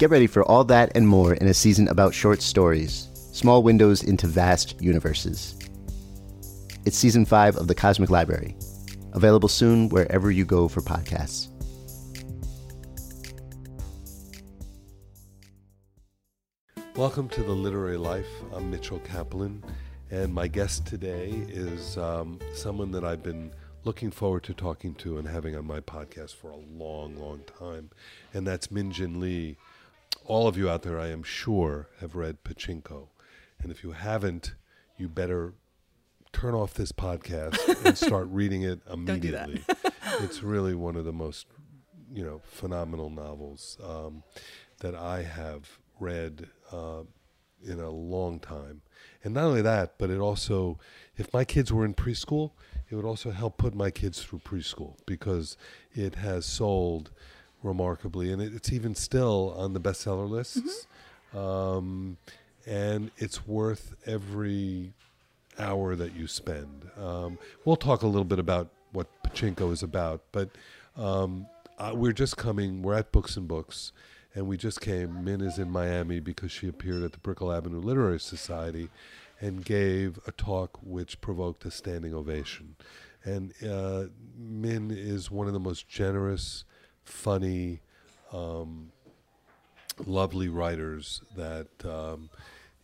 Get ready for all that and more in a season about short stories, small windows into vast universes. It's season five of The Cosmic Library, available soon wherever you go for podcasts. Welcome to the Literary Life. I'm Mitchell Kaplan, and my guest today is um, someone that I've been looking forward to talking to and having on my podcast for a long, long time, and that's Min Jin Lee. All of you out there, I am sure, have read Pachinko, and if you haven't, you better turn off this podcast and start reading it immediately. Do it's really one of the most, you know, phenomenal novels um, that I have read uh, in a long time. And not only that, but it also, if my kids were in preschool, it would also help put my kids through preschool because it has sold remarkably, and it, it's even still on the bestseller lists. Mm-hmm. Um, and it's worth every hour that you spend. Um, we'll talk a little bit about what Pachinko is about, but um, uh, we're just coming. We're at Books and Books, and we just came. Min is in Miami because she appeared at the Brickell Avenue Literary Society and gave a talk which provoked a standing ovation. And uh, Min is one of the most generous, funny, um, lovely writers that um,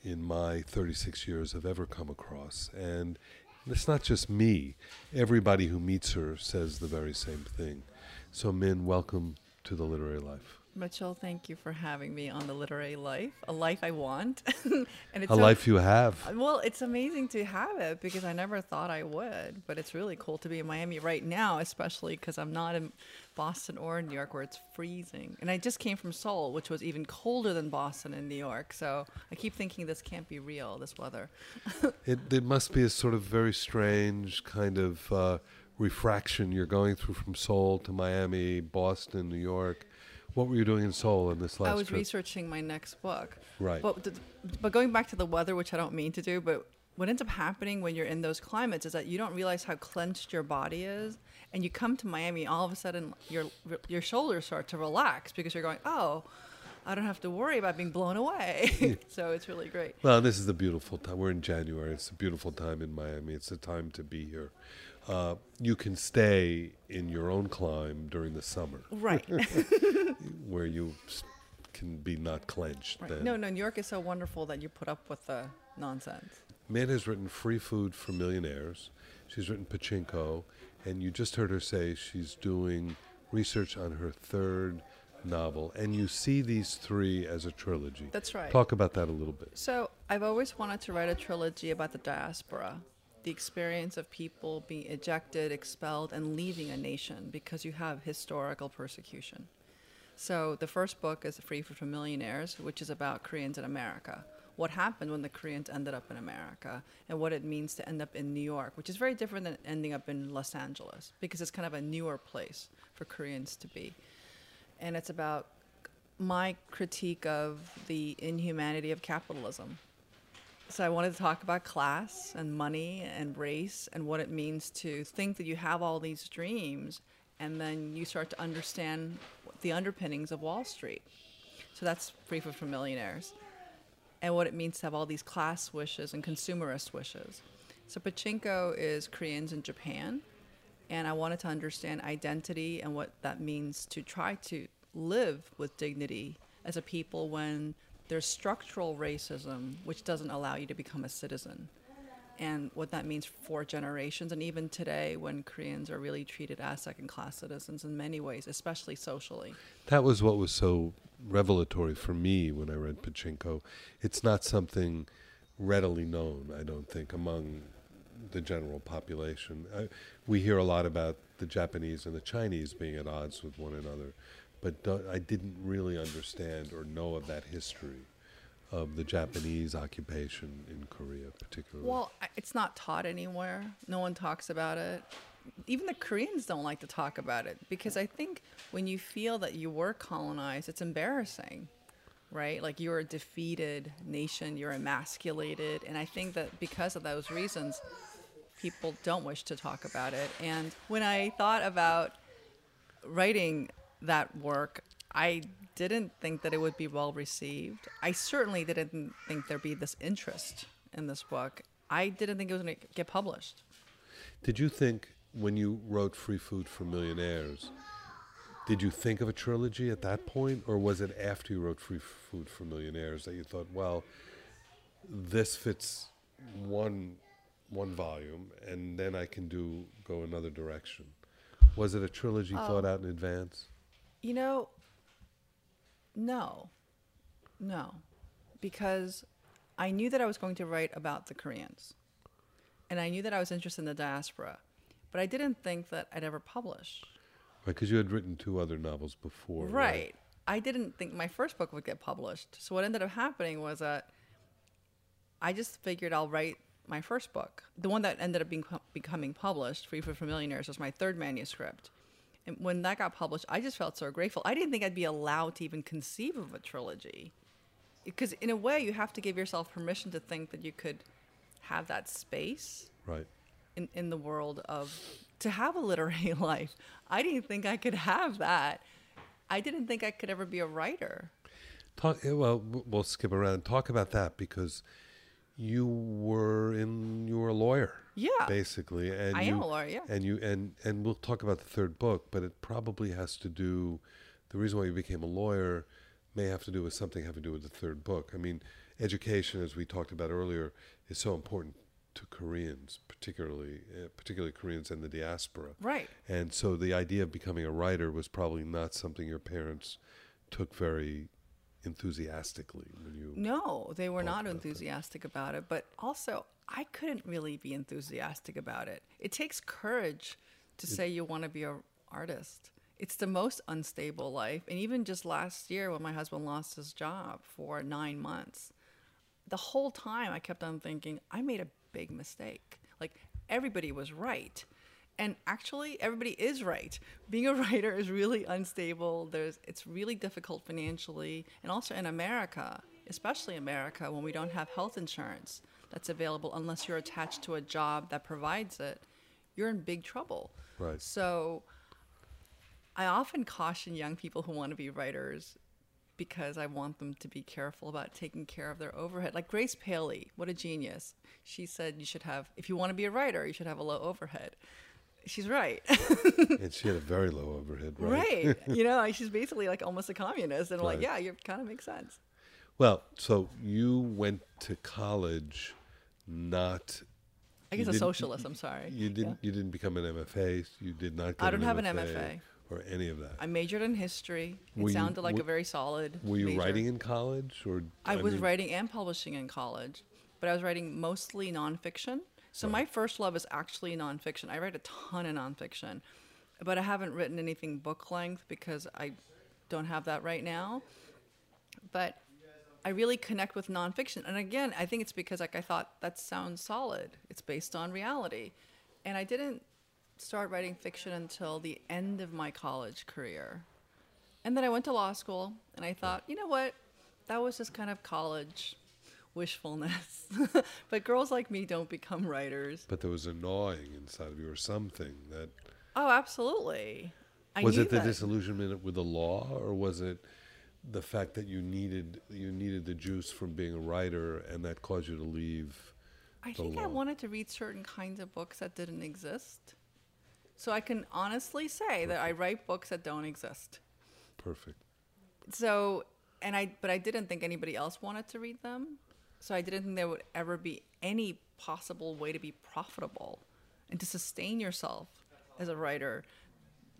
in my 36 years have ever come across. And it's not just me, everybody who meets her says the very same thing. So, Min, welcome to the literary life. Mitchell, thank you for having me on the literary life, a life I want, and it's a so, life you have. Well, it's amazing to have it because I never thought I would, but it's really cool to be in Miami right now, especially because I'm not in Boston or New York where it's freezing, and I just came from Seoul, which was even colder than Boston and New York. So I keep thinking this can't be real, this weather. it, it must be a sort of very strange kind of. Uh, refraction you're going through from Seoul to Miami, Boston, New York what were you doing in Seoul in this last? I was trip? researching my next book. Right. But but going back to the weather, which I don't mean to do, but what ends up happening when you're in those climates is that you don't realize how clenched your body is, and you come to Miami, all of a sudden your your shoulders start to relax because you're going, oh. I don't have to worry about being blown away. so it's really great. Well, this is a beautiful time. We're in January. It's a beautiful time in Miami. It's the time to be here uh, you can stay in your own climb during the summer. Right. where you can be not clenched. Right. No, no, New York is so wonderful that you put up with the nonsense. Min has written Free Food for Millionaires. She's written Pachinko, and you just heard her say she's doing research on her third novel, and you see these three as a trilogy. That's right. Talk about that a little bit. So, I've always wanted to write a trilogy about the diaspora the experience of people being ejected, expelled, and leaving a nation because you have historical persecution. So the first book is Free for Millionaires, which is about Koreans in America. What happened when the Koreans ended up in America and what it means to end up in New York, which is very different than ending up in Los Angeles because it's kind of a newer place for Koreans to be. And it's about my critique of the inhumanity of capitalism So I wanted to talk about class and money and race and what it means to think that you have all these dreams and then you start to understand the underpinnings of Wall Street. So that's Food for Millionaires. And what it means to have all these class wishes and consumerist wishes. So pachinko is Koreans in Japan, and I wanted to understand identity and what that means to try to live with dignity as a people when there's structural racism, which doesn't allow you to become a citizen, and what that means for generations, and even today when Koreans are really treated as second class citizens in many ways, especially socially. That was what was so revelatory for me when I read Pachinko. It's not something readily known, I don't think, among the general population. I, we hear a lot about the Japanese and the Chinese being at odds with one another, but do, I didn't really understand or know of that history of the Japanese occupation in Korea, particularly. Well, it's not taught anywhere. No one talks about it. Even the Koreans don't like to talk about it because I think when you feel that you were colonized, it's embarrassing, right? Like you're a defeated nation, you're emasculated. And I think that because of those reasons, people don't wish to talk about it. And when I thought about writing that work, I didn't think that it would be well received. I certainly didn't think there'd be this interest in this book. I didn't think it was going to get published. Did you think when you wrote Free Food for Millionaires, did you think of a trilogy at that point, or was it after you wrote Free Food for Millionaires that you thought, well, this fits one one volume, and then I can do go another direction? Was it a trilogy oh. thought out in advance? You know, no, no, because I knew that I was going to write about the Koreans, and I knew that I was interested in the diaspora, but I didn't think that I'd ever publish. Right, because you had written two other novels before. Right. right. I didn't think my first book would get published. So what ended up happening was that I just figured I'll write my first book. The one that ended up being becoming published, Free Food for Millionaires, was my third manuscript. And when that got published, I just felt so grateful. I didn't think I'd be allowed to even conceive of a trilogy. Because in a way, you have to give yourself permission to think that you could have that space Right. In, in the world of to have a literary life. I didn't think I could have that. I didn't think I could ever be a writer. Talk. eh, Well, we'll skip around. Talk about that because you were in. You were a lawyer. Yeah. Basically, and I you, am a lawyer, yeah. And you and and we'll talk about the third book, but it probably has to do. The reason why you became a lawyer may have to do with something having to do with the third book. I mean, education, as we talked about earlier, is so important to Koreans, particularly uh, particularly Koreans in the diaspora. Right. And so the idea of becoming a writer was probably not something your parents took very enthusiastically when you. No, they were not that. enthusiastic about it, but also I couldn't really be enthusiastic about it. It takes courage to say you want to be an artist. It's the most unstable life. And even just last year when my husband lost his job for 9 months, the whole time I kept on thinking I made a big mistake. Like everybody was right. And actually everybody is right. Being a writer is really unstable. There's it's really difficult financially and also in America, especially America when we don't have health insurance that's available unless you're attached to a job that provides it. You're in big trouble. Right. So I often caution young people who want to be writers because I want them to be careful about taking care of their overhead. Like Grace Paley, what a genius. She said you should have, if you want to be a writer, you should have a low overhead. She's right. and she had a very low overhead, right? right. you know, she's basically like almost a communist. And I'm like, yeah, you kind of makes sense. Well, so you went to college, not. I guess a socialist, I'm sorry. You didn't. You didn't become an MFA. You did not. Get I don't have an MFA. Or any of that. I majored in history. It Were you- sounded like were- a very solid. Were you major. writing in college, or I, was mean- writing and publishing in college, but I was writing mostly nonfiction. So my first love is actually nonfiction. I write a ton of nonfiction, but I haven't written anything book length because I don't have that right now. But I really connect with nonfiction, and again, I think it's because like I thought that sounds solid. It's based on reality, and I didn't start writing fiction until the end of my college career. And then I went to law school and I thought, you know what? That was just kind of college. wishfulness. but girls like me don't become writers. But there was a gnawing inside of you or something that Oh, absolutely. I was it the that. disillusionment with the law or was it the fact that you needed you needed the juice from being a writer and that caused you to leave I think I wanted to read certain kinds of books that didn't exist. So I can honestly say that I write books that don't exist. perfect So, and I, but I didn't think anybody else wanted to read them. So I didn't think there would ever be any possible way to be profitable and to sustain yourself as a writer.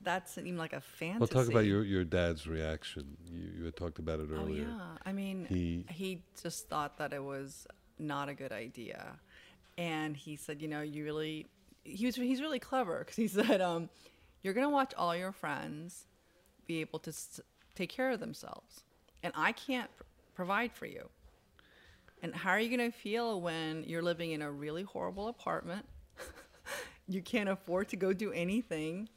That seemed like a fantasy. well talk about your, your dad's reaction you, you had talked about it earlier. Oh earlier yeah, I mean, He- he just thought that it was not a good idea, and he said, you know, you really, he was he's really clever because he said, um, you're gonna watch all your friends be able to s- take care of themselves, and I can't pr- provide for you. And how are you gonna feel when you're living in a really horrible apartment? you can't afford to go do anything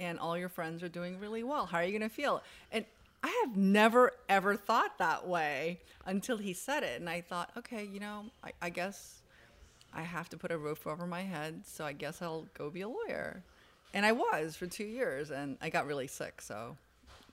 and all your friends are doing really well. How are you going to feel? And I have never ever thought that way until he said it. And I thought, okay, you know, I, I guess I have to put a roof over my head. So I guess I'll go be a lawyer. And I was for two years and I got really sick. So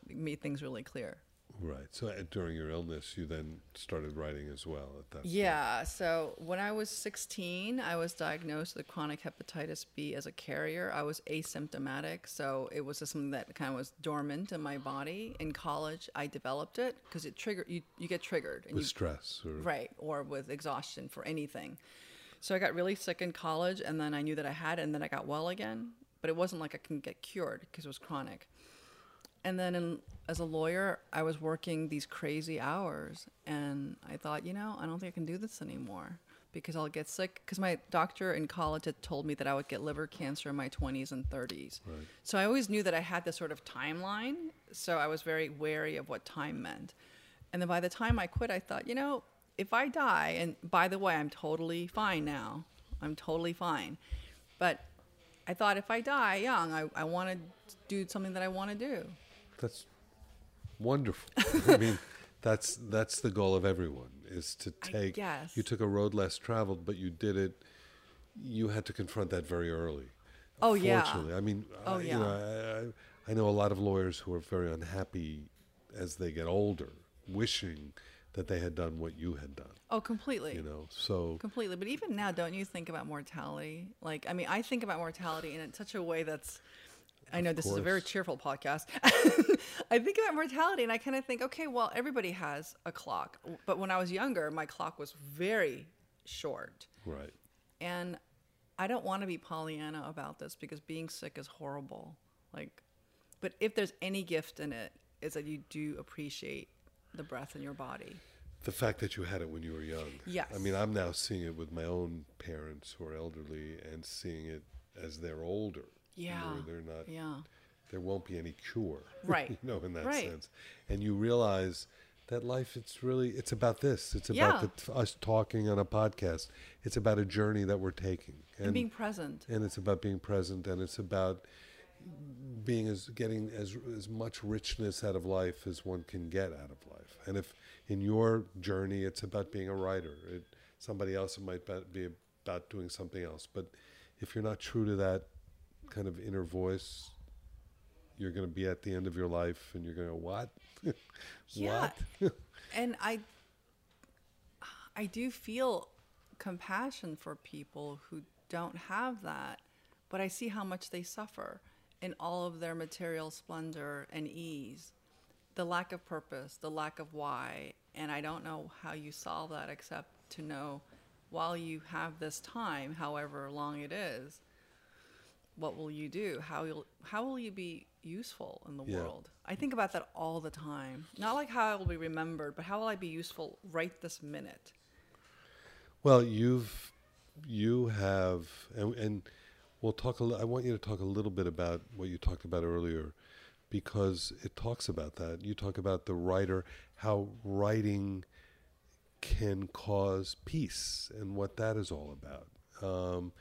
it made things really clear. right so uh, during your illness you then started writing as well at that point. Yeah. So when I was 16, I was diagnosed with chronic hepatitis B as a carrier. I was asymptomatic. So it was just something that kind of was dormant in my body. In college, I developed it because it triggered, you, you get triggered. And with you, stress or Right. Or with exhaustion for anything. So I got really sick in college and then I knew that I had it and then I got well again. But it wasn't like I can get cured because it was chronic. And then in, as a lawyer, I was working these crazy hours and I thought, you know, I don't think I can do this anymore because I'll get sick. Because my doctor in college had told me that I would get liver cancer in my 20s and 30s. So I always knew that I had this sort of timeline. So I was very wary of what time meant. And then by the time I quit, I thought, you know, if I die, and by the way, I'm totally fine now. I'm totally fine. But I thought if I die young, I, I want to do something that I want to do. That's wonderful. I mean, that's that's the goal of everyone is to take. guess. You took a road less traveled, but you did it. You had to confront that very early. Oh, yeah. Fortunately, I mean, Oh, I, you yeah. know, I, I know a lot of lawyers who are very unhappy as they get older, wishing that they had done what you had done. Oh, completely. You know, so Completely. But even now, don't you think about mortality? Like, I mean, I think about mortality in such a way that's. I know this is a very cheerful podcast. I think about mortality and I kind of think, okay, well, everybody has a clock. But when I was younger, my clock was very short. right. And I don't want to be Pollyanna about this because being sick is horrible. Like, but if there's any gift in it, is that you do appreciate the breath in your body. The fact that you had it when you were young. Yes. I mean, I'm now seeing it with my own parents who are elderly and seeing it as they're older. Yeah. They're not. Yeah. There won't be any cure. Right. you know, in that Right. sense, and you realize that life. It's really. It's about this. It's Yeah. about the, us talking on a podcast. It's about a journey that we're taking, And, being present. and it's about being present and it's about being as getting as as much richness out of life as one can get out of life. And if in your journey it's about being a writer it, somebody else it might be- about doing something else. But if you're not true to that kind of inner voice you're going to be at the end of your life and you're going to go what? Yeah. what? And I I do feel compassion for people who don't have that, but I see how much they suffer in all of their material splendor and ease. The lack of purpose, the lack of why, and I don't know how you solve that except to know while you have this time, however long it is, what will you do? How will how will you be useful in the Yeah. world? I think about that all the time. Not like how I will be remembered, but how will I be useful right this minute? Well, you've you have, and, and we'll talk. Li- I want you to talk a little bit about what you talked about earlier, because it talks about that. You talk about the writer, how writing can cause peace, and what that is all about, um,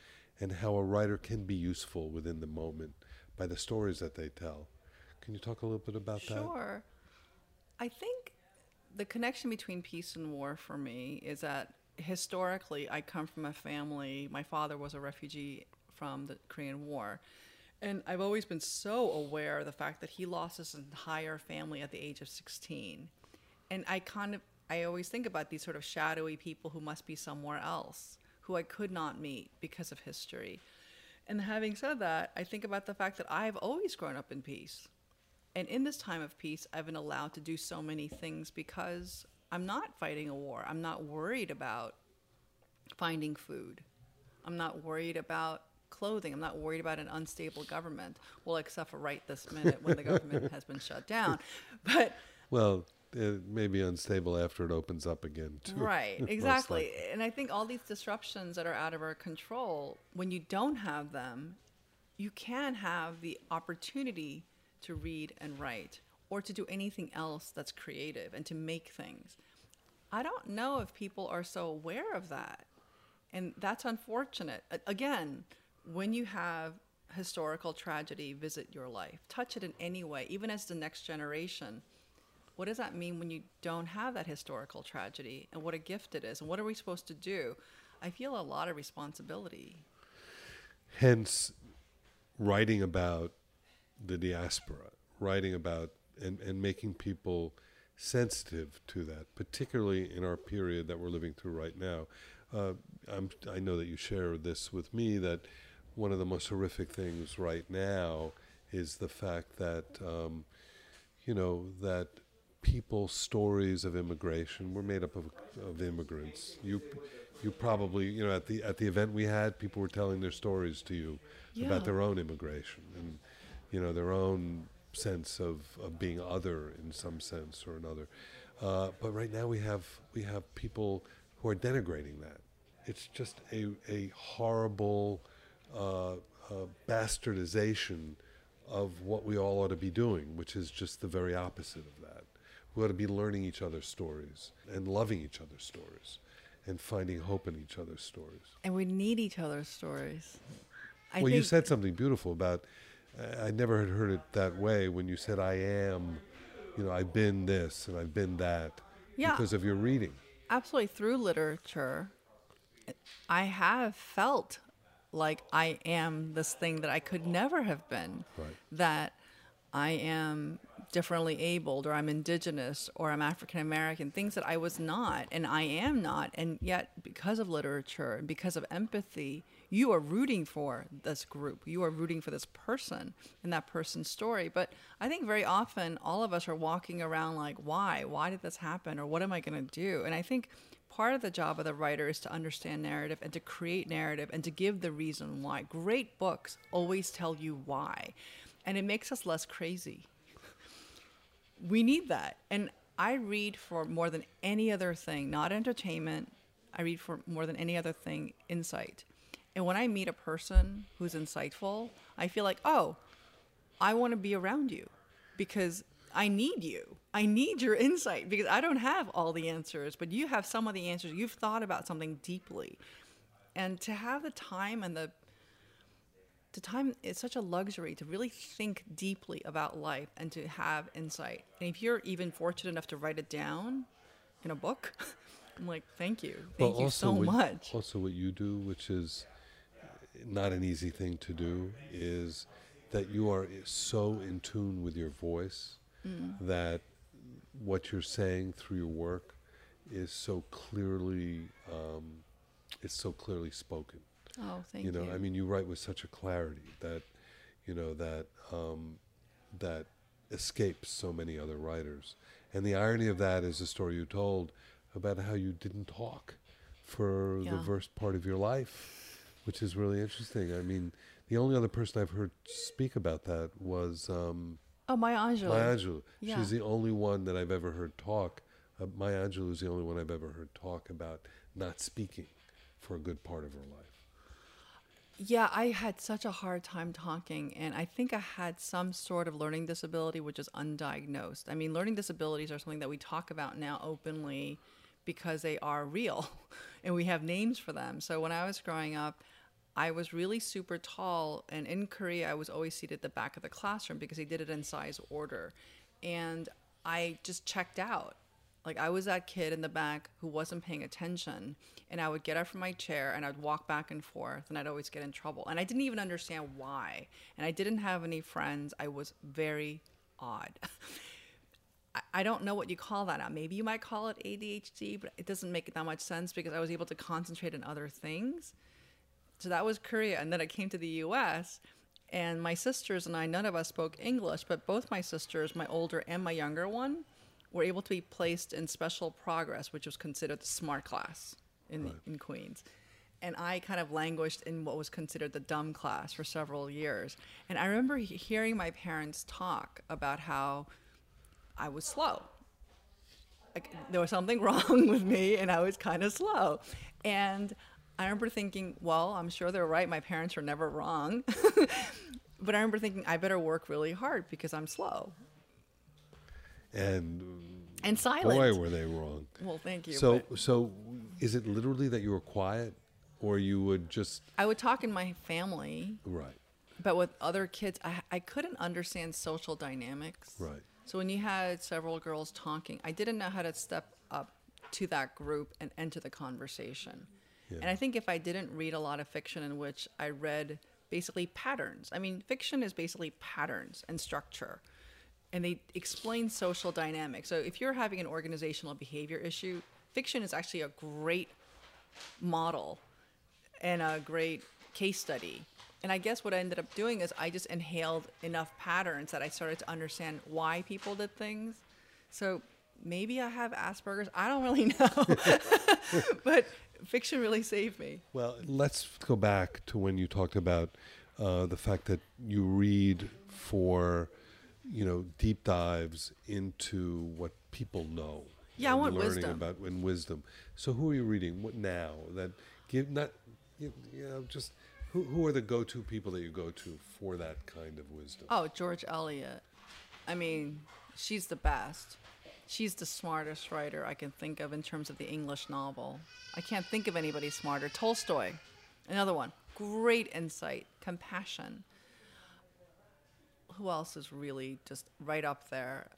and how a writer can be useful within the moment by the stories that they tell. Can you talk a little bit about that? Sure. I think the connection between peace and war for me is that historically, I come from a family. My father was a refugee from the Korean War. And I've always been so aware of the fact that he lost his entire family at the age of 16. And I kind of, I always think about these sort of shadowy people who must be somewhere else, who I could not meet because of history. And having said that, I think about the fact that I've always grown up in peace. And in this time of peace, I've been allowed to do so many things because I'm not fighting a war. I'm not worried about finding food. I'm not worried about clothing. I'm not worried about an unstable government. Well, except for right this minute when the government has been shut down. But Well, it may be unstable after it opens up again, too. Right, exactly. And I think all these disruptions that are out of our control, when you don't have them, you can have the opportunity to read and write or to do anything else that's creative and to make things. I don't know if people are so aware of that. And that's unfortunate. Again, when you have historical tragedy visit your life, touch it in any way, even as the next generation. What does that mean when you don't have that historical tragedy and what a gift it is and what are we supposed to do? I feel a lot of responsibility. Hence, writing about the diaspora, writing about and, and making people sensitive to that, particularly in our period that we're living through right now. Uh, I know that you share this with me that one of the most horrific things right now is the fact that, um, you know, that people's stories of immigration were made up of, of immigrants. You, you probably, you know, at the at the event we had, people were telling their stories to you Yeah. about their own immigration and, you know, their own sense of, of being other in some sense or another. Uh, but right now we have we have people who are denigrating that. It's just a a horrible uh, uh, bastardization of what we all ought to be doing, which is just the very opposite of that. We ought to be learning each other's stories and loving each other's stories and finding hope in each other's stories. and we need each other's stories I well, you said something beautiful about. I I never had heard it that way when you said, "I am," you know, I've been this and I've been that Yeah. because of your reading. absolutely through literature i have felt like i am this thing that i could never have been Right. that i am differently abled or i'm indigenous or i'm african american things that i was not and i am not and yet because of literature and because of empathy you are rooting for this group. You are rooting for this person and that person's story. But i think very often all of us are walking around like why? Why did this happen? Or what am i going to do? And i think part of the job of the writer is to understand narrative and to create narrative and to give the reason why. Great books always tell you why and it makes us less crazy. We need that. And I read for more than any other thing, not entertainment. I read for more than any other thing, insight. And when I meet a person who's insightful, I feel like, oh, I want to be around you because I need you. I need your insight because I don't have all the answers, but you have some of the answers. You've thought about something deeply. And to have the time and the the time is such a luxury to really think deeply about life and to have insight. And if you're even fortunate enough to write it down in a book, I'm like, thank you. Thank you so what, much. Also, what you do, which is not an easy thing to do, is that you are so in tune with your voice Mm. that what you're saying through your work is so clearly, um, it's so clearly spoken. Oh, thank you you. know, I mean, you write with such a clarity that, you know, that um, that escapes so many other writers. And the irony of that is the story you told about how you didn't talk for the first part of your life, which is really interesting. I mean, the only other person I've heard speak about that was um, oh, Maya Angelou. Maya Angelou. Yeah. She's the only one that I've ever heard talk. Uh, Maya Angelou is the only one I've ever heard talk about not speaking for a good part of her life. Yeah, I had such a hard time talking, and I think I had some sort of learning disability, which is undiagnosed. I mean, learning disabilities are something that we talk about now openly because they are real and we have names for them. So when I was growing up, I was really super tall, and in Korea, I was always seated at the back of the classroom because they did it in size order. And I just checked out Like I was that kid in the back who wasn't paying attention, and I would get up from my chair and I'd walk back and forth, and I'd always get in trouble. And I didn't even understand why. And I didn't have any friends. I was very odd. I- don't know what you call that. Maybe you might call it ADHD, but it doesn't make that much sense because I was able to concentrate on other things. So that was Korea. And then I came to the US, and my sisters and I, none of us spoke English, but both my sisters, my older and my younger one, were able to be placed in special progress, which was considered the smart class in, in Queens. And I kind of languished in what was considered the dumb class for several years. And I remember hearing my parents talk about how I was slow. Like, there was something wrong with me, and I was kind of slow. And I remember thinking, well, I'm sure they're right. My parents are never wrong. but I remember thinking, I better work really hard because I'm slow And and silent. boy, were they wrong. well, thank you. So, but so is it literally that you were quiet, or you would just I would talk in my family, right, but with other kids, I, I couldn't understand social dynamics. right? So when you had several girls talking, I didn't know how to step up to that group and enter the conversation. And I think if I didn't read a lot of fiction in which I read basically patterns, I mean, fiction is basically patterns and structure, and they explain social dynamics. So if you're having an organizational behavior issue, fiction is actually a great model and a great case study. And I guess what I ended up doing is I just inhaled enough patterns that I started to understand why people did things. So maybe I have Asperger's. I don't really know. but fiction really saved me. Well, let's go back to when you talked about uh, the fact that you read for, you know, deep dives into what people know. Yeah, I want learning wisdom. about and wisdom. So, who are you reading? What now? That give not, you, know, just who who are the go-to people that you go to for that kind of wisdom? Oh, George Eliot. I mean, she's the best. She's the smartest writer I can think of in terms of the English novel. I can't think of anybody smarter. Tolstoy, another one. Great insight, compassion. Who else is really just right up there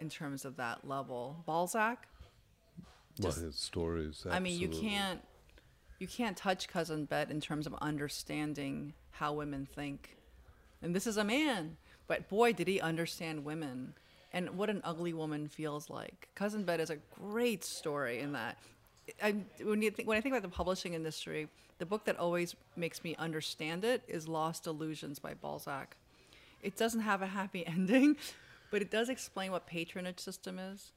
in terms of that level? Balzac? well, his stories. I mean, you can't you can't touch cousin Bette in terms of understanding how women think. And this is a man, but boy, did he understand women and what an ugly woman feels like. Cousin Bette is a great story in that. I, when you think when I think about the publishing industry, the book that always makes me understand it is Lost Illusions by Balzac. It doesn't have a happy ending, but it does explain what patronage system is.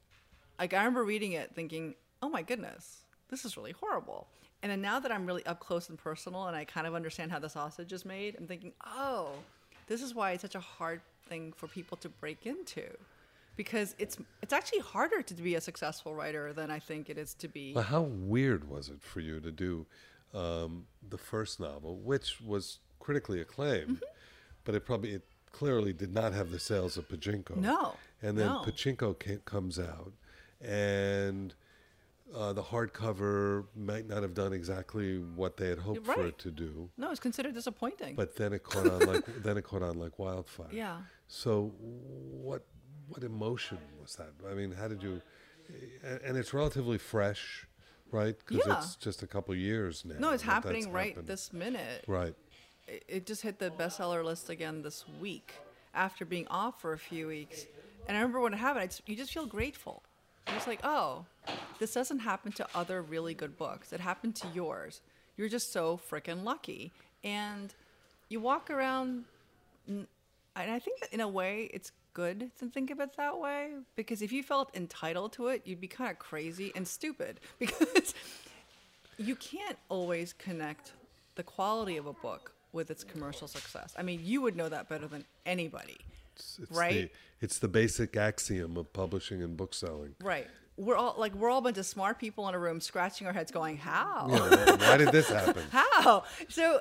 Like I remember reading it thinking, "Oh my goodness, this is really horrible." And then now that I'm really up close and personal and I kind of understand how the sausage is made, I'm thinking, "Oh, this is why it's such a hard thing for people to break into." Because it's it's actually harder to be a successful writer than I think it is to be. Well, how weird was it for you to do um, the first novel, which was critically acclaimed, Mm-hmm. but it probably it clearly did not have the sales of Pachinko. No, and then no. Pachinko ca- comes out, and uh, the hardcover might not have done exactly what they had hoped for it to do. No, it's considered disappointing. But then it caught on like then it caught on like wildfire. Yeah. So what what emotion was that? I mean, how did you? And, it's relatively fresh, right? Because Yeah. it's just a couple years now. no, it's happening right happened. this minute. Right. it, it just hit the bestseller list again this week after being off for a few weeks. And I remember when it happened, I just, you just feel grateful. You're just like, oh, this doesn't happen to other really good books. It happened to yours. You're just so freaking lucky. And you walk around, and I think that in a way it's good to think of it that way because if you felt entitled to it, you'd be kind of crazy and stupid because you can't always connect the quality of a book with its commercial success. I mean, you would know that better than anybody. It's, it's Right? The, it's the basic axiom of publishing and bookselling. Right. We're all like we're all a bunch of smart people in a room scratching our heads going, "How? Know, why did this happen? How?" So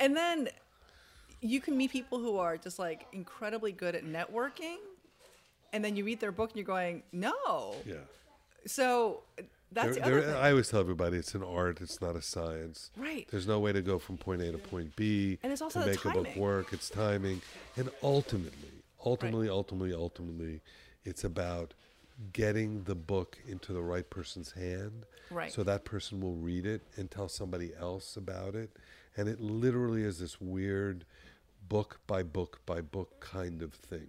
and then you can meet people who are just like incredibly good at networking and then you read their book and you're going, "No." Yeah. So that's There- the other there- thing. I always tell everybody it's an art. It's not a science. Right. There's no way to go from point A to point B. And it's also to make a book timing. work. It's timing, and ultimately, ultimately, ultimately, ultimately, it's about getting the book into the right person's hand. Right. So that person will read it and tell somebody else about it. And it literally is this weird book by book by book kind of thing.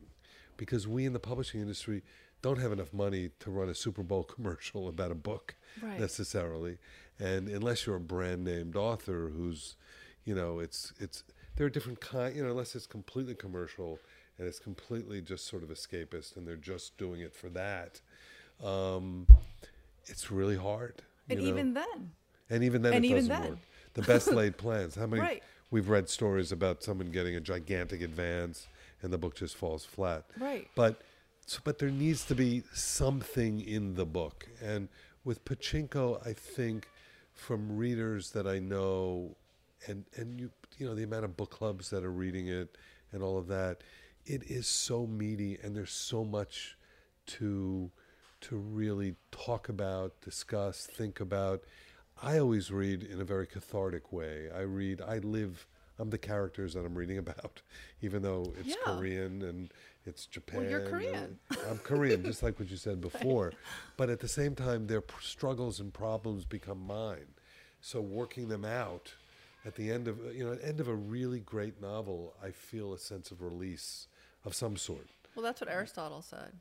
Because we in the publishing industry don't have enough money to run a Super Bowl commercial about a book Right. necessarily. And unless you're a brand named author who's, you know, it's it's there are different kind, you know, unless it's completely commercial and it's completely just sort of escapist and they're just doing it for that. Um, it's really hard. you And know? even then, and even then and it even doesn't then. work. The best laid plans. How many Right. We've read stories about someone getting a gigantic advance and the book just falls flat. Right. But so, but there needs to be something in the book. And with Pachinko, I think from readers that I know and and you you know the amount of book clubs that are reading it and all of that, it is so meaty and there's so much to to really talk about, discuss, think about. I always read in a very cathartic way. I read, I live, I'm the characters that I'm reading about, even though it's Yeah. Korean and it's Japan. Well, you're Korean. I'm Korean, just like what you said before. But at the same time, their struggles and problems become mine. So working them out at the end of, you know, at the end of a really great novel, I feel a sense of release of some sort. well, that's what Aristotle said.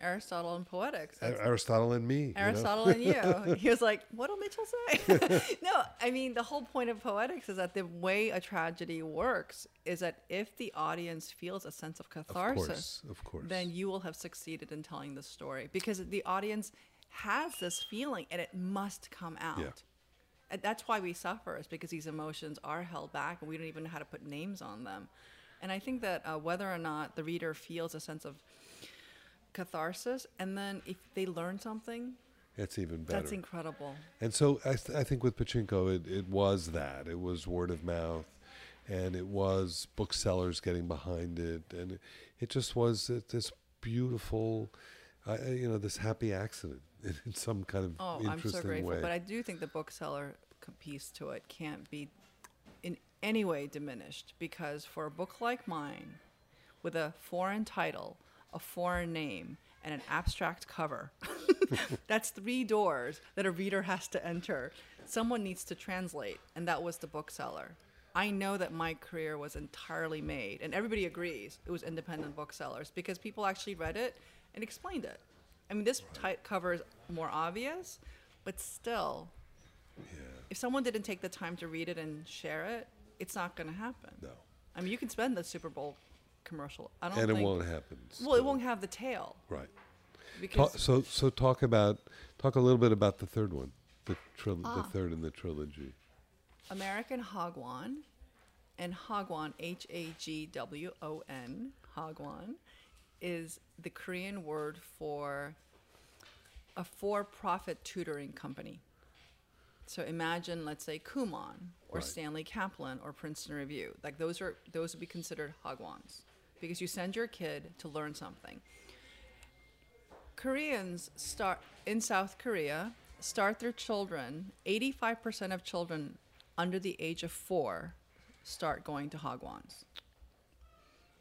Aristotle and Poetics. That's- Aristotle and me. you know? Aristotle and you. He was like, "What'll Mitchell say?" no, I mean the whole point of poetics is that the way a tragedy works is that if the audience feels a sense of catharsis, course, of course. then you will have succeeded in telling the story because the audience has this feeling and it must come out. Yeah. And that's why we suffer is because these emotions are held back and we don't even know how to put names on them. And I think that uh, whether or not the reader feels a sense of catharsis, and then if they learn something, It's even better. that's incredible. And so I, th- I think with Pachinko, it, it was that. It was word of mouth, and it was booksellers getting behind it, and it, it just was this beautiful, uh, you know, this happy accident in some kind of Oh, I'm so grateful. way. But I do think the bookseller piece to it can't be in any way diminished because for a book like mine, with a foreign title, a foreign name, and an abstract cover, that's three doors that a reader has to enter. Someone needs to translate, and that was the bookseller. I know that my career was entirely made, and everybody agrees it was independent booksellers because people actually read it and explained it. I mean, this ti- cover is more obvious, but still, if someone didn't take the time to read it and share it, it's not going to happen. no, I mean, you can spend the Super Bowl commercial. I don't and think. it won't happen. Well, it won't have the tail Right. because Ta- so so talk about talk a little bit about the third one, the tril- Ah. the third in the trilogy. American Hagwon and Hagwon, H A G W O N, Hagwon, is the Korean word for a for profit tutoring company. So imagine, let's say, Kumon or Right. Stanley Kaplan or Princeton Review. Like those are those would be considered Hagwons because you send your kid to learn something. Koreans start in South Korea start their children. 85% of children under the age of 4 start going to Hagwons.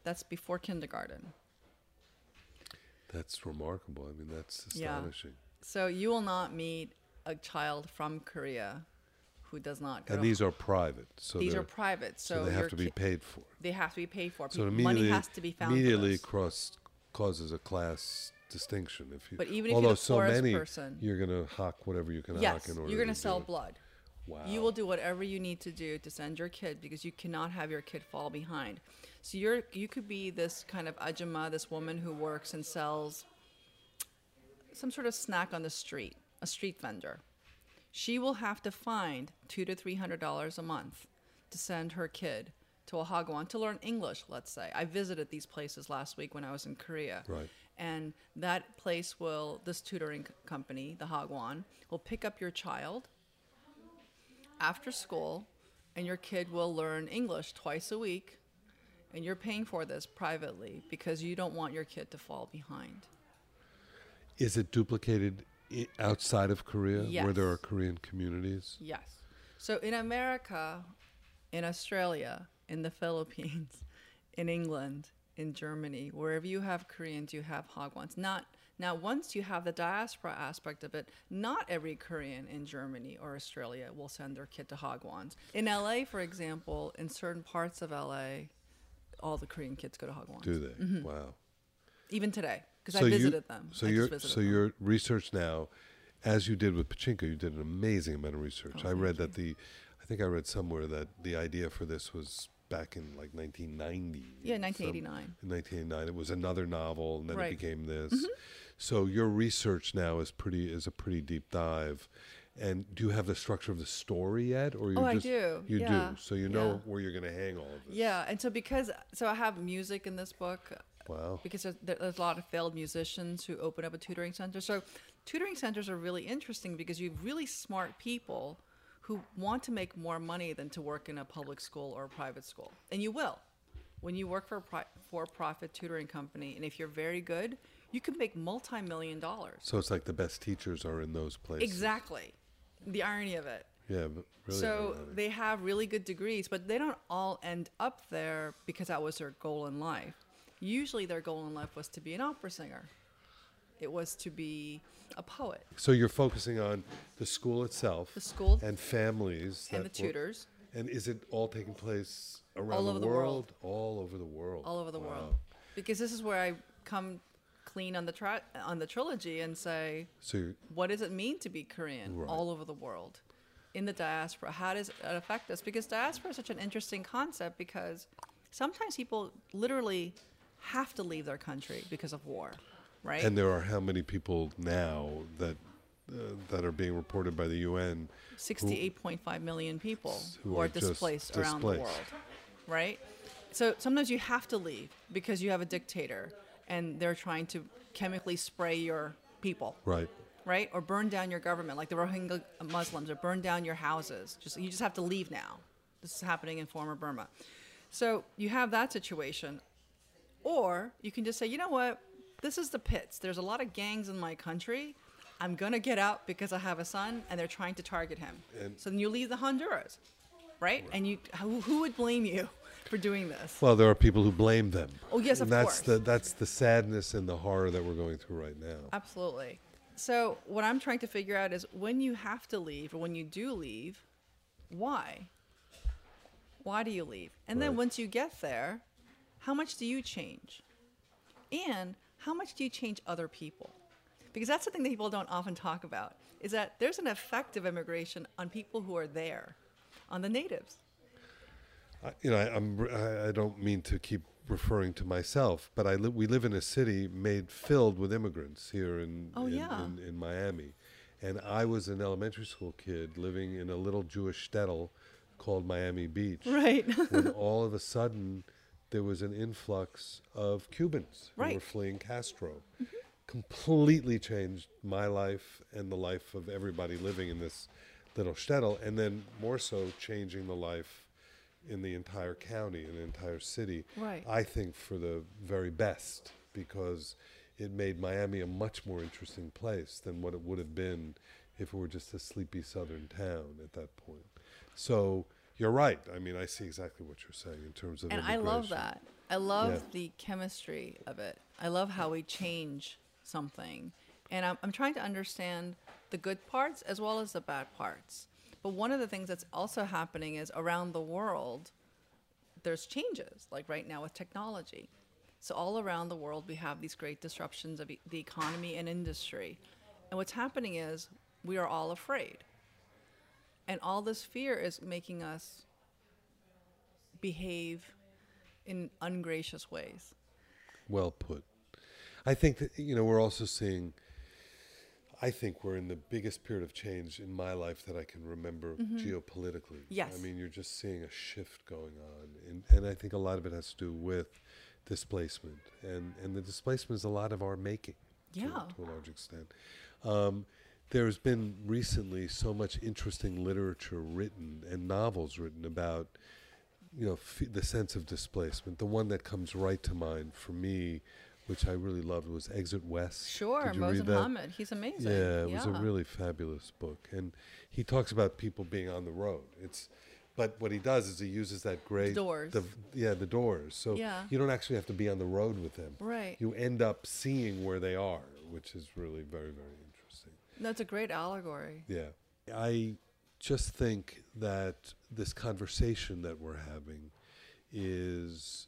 That's before kindergarten. That's remarkable. I mean, that's Yeah. astonishing. So you will not meet a child from Korea who does not go And these are private, so these they're- private, so, so they have to be paid for. They have to be paid for. So immediately, Money has to be found. immediately cross causes a class distinction. If you, But even if you're although the so many, person- you're going to hawk whatever you can Yes, hawk in order. You're going to to sell blood. Wow. You will do whatever you need to do to send your kid because you cannot have your kid fall behind. So you're you could be this kind of ajima, this woman who works and sells some sort of snack on the street, a street vendor. She will have to find two to three hundred dollars a month to send her kid to a hagwon to learn English. Let's say I visited these places last week when I was in Korea, Right. and that place will this tutoring company, the hagwon, will pick up your child after school and your kid will learn English twice a week and you're paying for this privately because you don't want your kid to fall behind. Is it duplicated outside of Korea, where there are Korean communities? Yes. So in America, in Australia, in the Philippines, in England, in Germany, wherever you have Koreans, you have Hagwons. Not Now, once you have the diaspora aspect of it, not every Korean in Germany or Australia will send their kid to Hagwons. In LA, for example, in certain parts of LA, all the Korean kids go to Hagwons. Do they? Mm-hmm. Wow. Even today, because So I you- visited them. So I your so them. your research now, as you did with Pachinko, you did an amazing amount of research. Oh, I read thank that the, I think I read somewhere that the idea for this was back in like 1990. Yeah, some- 1989. in 1989, it was another novel, and then Right. Mm-hmm. it became this. So your research now is pretty is a pretty deep dive. And do you have the structure of the story yet, or you Oh, I just do. you Yeah. do? So you know Yeah. where you're going to hang all of this. Yeah, and so because so I have music in this book Wow. because there's, there's a lot of failed musicians who open up a tutoring center. So tutoring centers are really interesting because you have really smart people who want to make more money than to work in a public school or a private school, and you will. When you work for a pri- for-profit tutoring company, and if you're very good, you can make multi-million dollars. So it's like the best teachers are in those places. Exactly, the irony of it. Yeah, but really. so ironic. they have really good degrees, but they don't all end up there because that was their goal in life. Usually, their goal in life was to be an opera singer. It was to be a poet So you're focusing on the school itself, The school and families, and the that were- tutors and is it all taking place around All the, over the world? world. All over the world. all over the Wow. world. Because this is where I come clean on the tri- on the trilogy and say, So what does it mean to be Korean Right. all over the world? In the diaspora, how does it affect us? Because diaspora is such an interesting concept because sometimes people literally have to leave their country because of war, right? and there are how many people now that uh, that are being reported by the UN? 68.5 million people who who, are are just displaced around the world, right? So sometimes you have to leave because you have a dictator and they're trying to chemically spray your people, Right. right? Or burn down your government, like the Rohingya Muslims, or burn down your houses. Just you just have to leave now. This is happening in former Burma. So you have that situation, or you can just say, you know what, this is the pits. There's a lot of gangs in my country. I'm gonna get out because I have a son, and they're trying to target him. And- so then you leave the Honduras, right? And you, who, who would blame you for doing this? Well, there are people who blame them. Oh, yes, and of that's course. the that's the sadness and the horror that we're going through right now. Absolutely. So what I'm trying to figure out is when you have to leave or when you do leave, why? Why do you leave? And then once you get there, how much do you change? And how much do you change other people? Because that's the thing that people don't often talk about is that there's an effect of immigration on people who are there, on the natives. I, you know, I, I'm I, I don't mean to keep referring to myself, but I li- we live in a city made filled with immigrants here in Oh, in, yeah. in, in Miami, and I was an elementary school kid living in a little Jewish shtetl called Miami Beach. Right. when all of a sudden there was an influx of Cubans who were fleeing Castro. Completely changed my life and the life of everybody living in this little shtetl, and then more so changing the life in the entire county and the entire city. Right. I think for the very best because it made Miami a much more interesting place than what it would have been if it were just a sleepy southern town at that point. So you're right. I mean, I see exactly what you're saying in terms of and I love that. I love Yeah. the chemistry of it. I love how we change something. And I'm, I'm trying to understand the good parts as well as the bad parts. But one of the things that's also happening is around the world, there's changes, like right now with technology. So, all around the world, we have these great disruptions of e- the economy and industry. And what's happening is we are all afraid. And all this fear is making us behave in ungracious ways. Well put. I think that you know we're also seeing. I think we're in the biggest period of change in my life that I can remember geopolitically. Mm-hmm. Yes. I mean, you're just seeing a shift going on, and and I think a lot of it has to do with displacement, and and the displacement is a lot of our making. to- Yeah. To, a large extent. Um, there's been recently so much interesting literature written and novels written about you know f- the sense of displacement. The one that comes right to mind for me, which I really loved, was Exit West. Sure, Did you read Mohsin that? Hamid, he's amazing. Yeah, it was a really fabulous book, and he talks about people being on the road. It's, but what he does is he uses that great Doors. The, yeah, the doors. So Yeah. you don't actually have to be on the road with them. Right. You end up seeing where they are, which is really very, very interesting. That's a great allegory. Yeah. I just think that this conversation that we're having is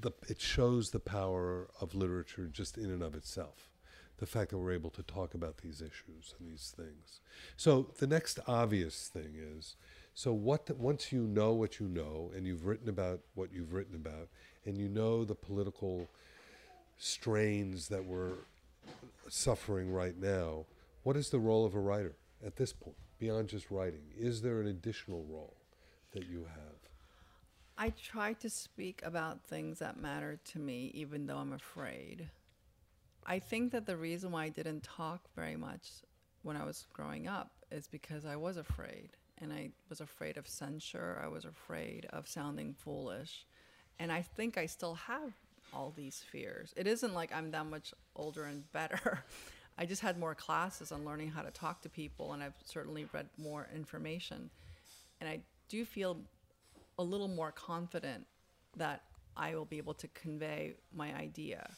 the it shows the power of literature just in and of itself. The fact that we're able to talk about these issues and these things. So the next obvious thing is so what the, once you know what you know and you've written about what you've written about and you know the political strains that we're suffering right now, what is the role of a writer at this point beyond just writing? Is there an additional role that you have? I try to speak about things that matter to me, even though I'm afraid. I think that the reason why I didn't talk very much when I was growing up is because I was afraid. And I was afraid of censure, I was afraid of sounding foolish. And I think I still have all these fears. It isn't like I'm that much older and better. I just had more classes on learning how to talk to people, and I've certainly read more information. And I do feel a little more confident that I will be able to convey my idea.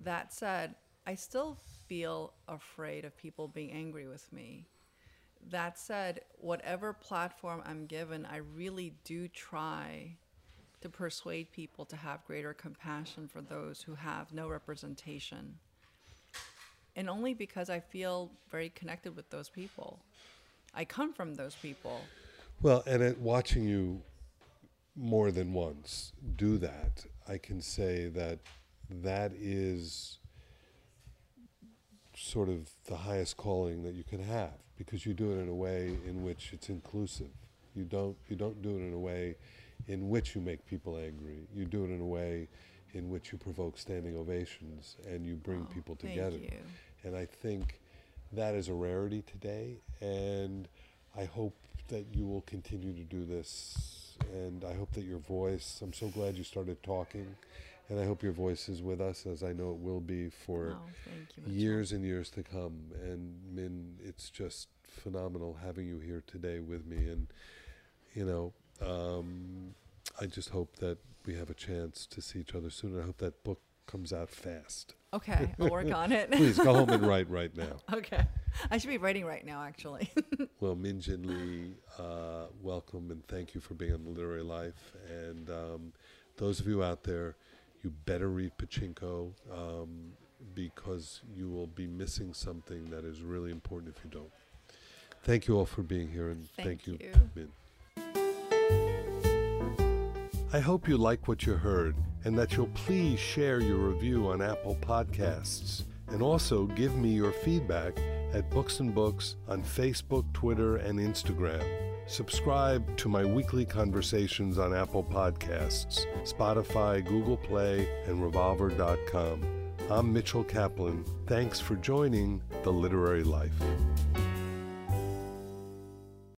That said, I still feel afraid of people being angry with me. That said, whatever platform I'm given, I really do try to persuade people to have greater compassion for those who have no representation. And only because I feel very connected with those people. I come from those people. Well, and at watching you more than once do that, I can say that that is sort of the highest calling that you can have because you do it in a way in which it's inclusive. You don't you don't do it in a way in which you make people angry. You do it in a way in which you provoke standing ovations and you bring Oh, people thank together. you. And I think that is a rarity today and I hope that you will continue to do this and I hope that your voice I'm so glad you started talking and I hope your voice is with us as I know it will be for Oh, you. Years and years to come. And Min, it's just phenomenal having you here today with me. And you know, um, I just hope that we have a chance to see each other soon. And I hope that book comes out fast. Okay, I'll work on it. Please go home and write right now. Okay. I should be writing right now, actually. Well, Min Jin Lee, uh, welcome and thank you for being on the Literary Life. And um, those of you out there, you better read Pachinko um, because you will be missing something that is really important if you don't. Thank you all for being here and thank, Thank you, you. Min. I hope you like what you heard and that you'll please share your review on Apple Podcasts and also give me your feedback at Books and Books on Facebook, Twitter, and Instagram. Subscribe to my weekly conversations on Apple Podcasts, Spotify, Google Play, and Revolver.com. I'm Mitchell Kaplan. Thanks for joining The Literary Life.